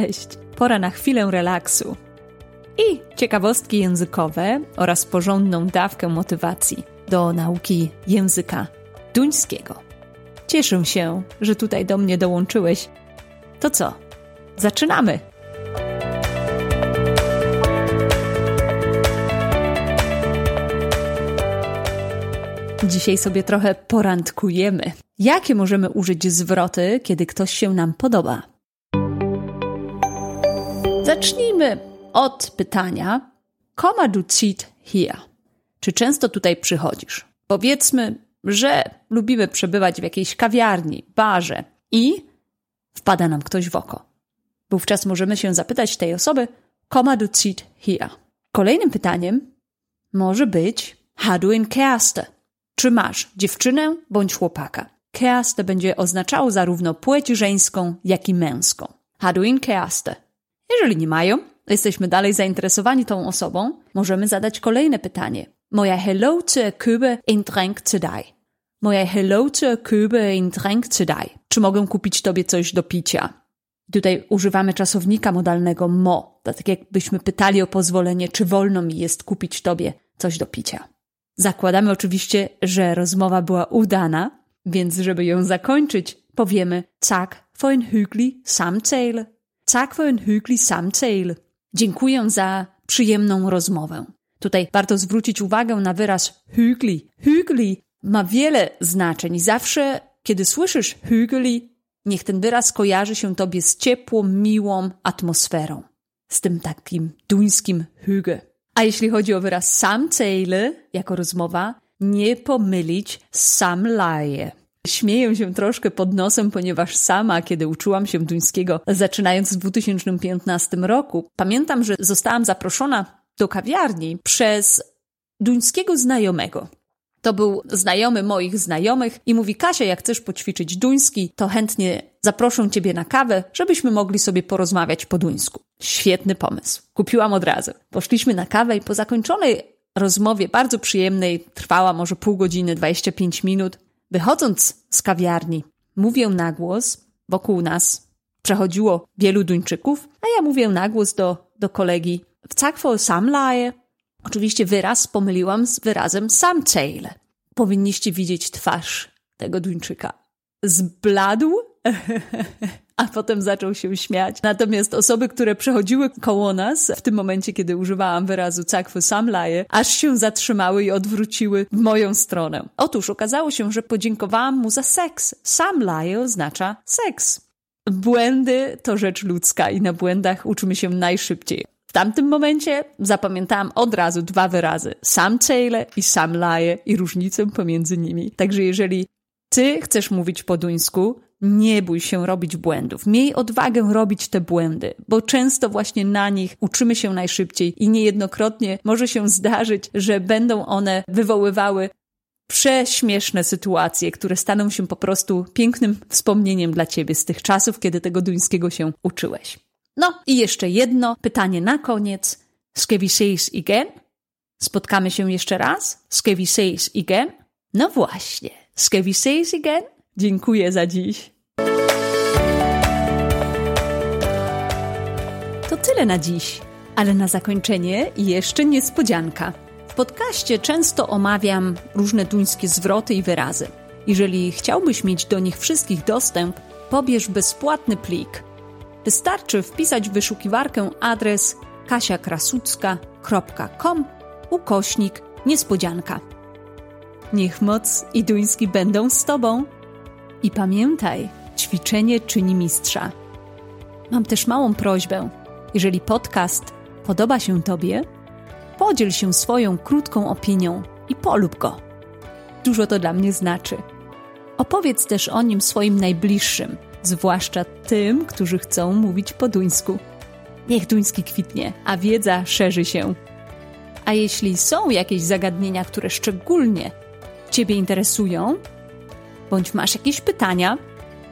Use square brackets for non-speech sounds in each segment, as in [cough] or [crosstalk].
Cześć! Pora na chwilę relaksu i ciekawostki językowe oraz porządną dawkę motywacji do nauki języka duńskiego. Cieszę się, że tutaj do mnie dołączyłeś. To co? Zaczynamy! Dzisiaj sobie trochę porandkujemy. Jakie możemy użyć zwroty, kiedy ktoś się nam podoba? Zacznijmy od pytania: Koma du zit hier? Czy często tutaj przychodzisz? Powiedzmy, że lubimy przebywać w jakiejś kawiarni, barze i wpada nam ktoś w oko. Wówczas możemy się zapytać tej osoby: Koma du zit hier? Kolejnym pytaniem może być: Har du en Kärste? Czy masz dziewczynę bądź chłopaka? Kärste będzie oznaczało zarówno płeć żeńską, jak i męską. Har du en Kärste? Jeżeli nie mają, jesteśmy dalej zainteresowani tą osobą, możemy zadać kolejne pytanie. Moja hello at købe en drink til dig? Moja hello at købe en drink dig? Czy mogę kupić tobie coś do picia? Tutaj używamy czasownika modalnego mo, tak jakbyśmy pytali o pozwolenie, czy wolno mi jest kupić tobie coś do picia. Zakładamy oczywiście, że rozmowa była udana, więc żeby ją zakończyć, powiemy tak for en hyggelig samtale. Tak for en hyggelig samtale. Dziękuję za przyjemną rozmowę. Tutaj warto zwrócić uwagę na wyraz hyggelig. Hyggelig ma wiele znaczeń. Zawsze, kiedy słyszysz hyggelig, niech ten wyraz kojarzy się tobie z ciepłą, miłą atmosferą. Z tym takim duńskim hygge. A jeśli chodzi o wyraz samtale jako rozmowa, nie pomylić samlaje. Śmieję się troszkę pod nosem, ponieważ sama, kiedy uczyłam się duńskiego, zaczynając w 2015 roku, pamiętam, że zostałam zaproszona do kawiarni przez duńskiego znajomego. To był znajomy moich znajomych i mówi: Kasia, jak chcesz poćwiczyć duński, to chętnie zaproszę ciebie na kawę, żebyśmy mogli sobie porozmawiać po duńsku. Świetny pomysł. Kupiłam od razu. Poszliśmy na kawę i po zakończonej rozmowie, bardzo przyjemnej, trwała może pół godziny, 25 minut, wychodząc z kawiarni, mówię na głos, wokół nas przechodziło wielu Duńczyków, a ja mówię na głos do, do kolegi w Cakfol Samlaje. Oczywiście wyraz pomyliłam z wyrazem samtale. Powinniście widzieć twarz tego Duńczyka. Zbladł, [laughs] a potem zaczął się śmiać. Natomiast osoby, które przechodziły koło nas w tym momencie, kiedy używałam wyrazu cakwy samlaje, aż się zatrzymały i odwróciły w moją stronę. Otóż okazało się, że podziękowałam mu za seks. Samlaje oznacza seks. Błędy to rzecz ludzka i na błędach uczymy się najszybciej. W tamtym momencie zapamiętałam od razu dwa wyrazy: sam Taylor i sam Laje i różnicę pomiędzy nimi. Także jeżeli ty chcesz mówić po duńsku, nie bój się robić błędów. Miej odwagę robić te błędy, bo często właśnie na nich uczymy się najszybciej i niejednokrotnie może się zdarzyć, że będą one wywoływały prześmieszne sytuacje, które staną się po prostu pięknym wspomnieniem dla ciebie z tych czasów, kiedy tego duńskiego się uczyłeś. No i jeszcze jedno pytanie na koniec. Ska vi igen? Spotkamy się jeszcze raz? Ska vi igen? No właśnie. Ska vi igen? Dziękuję za dziś. To tyle na dziś, ale na zakończenie jeszcze niespodzianka. W podcaście często omawiam różne duńskie zwroty i wyrazy. Jeżeli chciałbyś mieć do nich wszystkich dostęp, pobierz bezpłatny plik. Wystarczy wpisać w wyszukiwarkę adres kasiakrasucka.com ukośnik niespodzianka. Niech moc i duński będą z Tobą. I pamiętaj, ćwiczenie czyni mistrza. Mam też małą prośbę. Jeżeli podcast podoba się Tobie, podziel się swoją krótką opinią i polub go. Dużo to dla mnie znaczy. Opowiedz też o nim swoim najbliższym, zwłaszcza tym, którzy chcą mówić po duńsku. Niech duński kwitnie, a wiedza szerzy się. A jeśli są jakieś zagadnienia, które szczególnie Ciebie interesują, bądź masz jakieś pytania,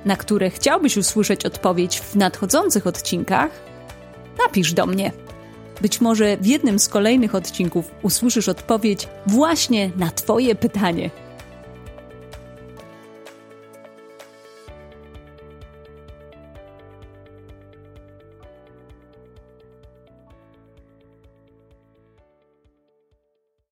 na które chciałbyś usłyszeć odpowiedź w nadchodzących odcinkach, napisz do mnie. Być może w jednym z kolejnych odcinków usłyszysz odpowiedź właśnie na Twoje pytanie.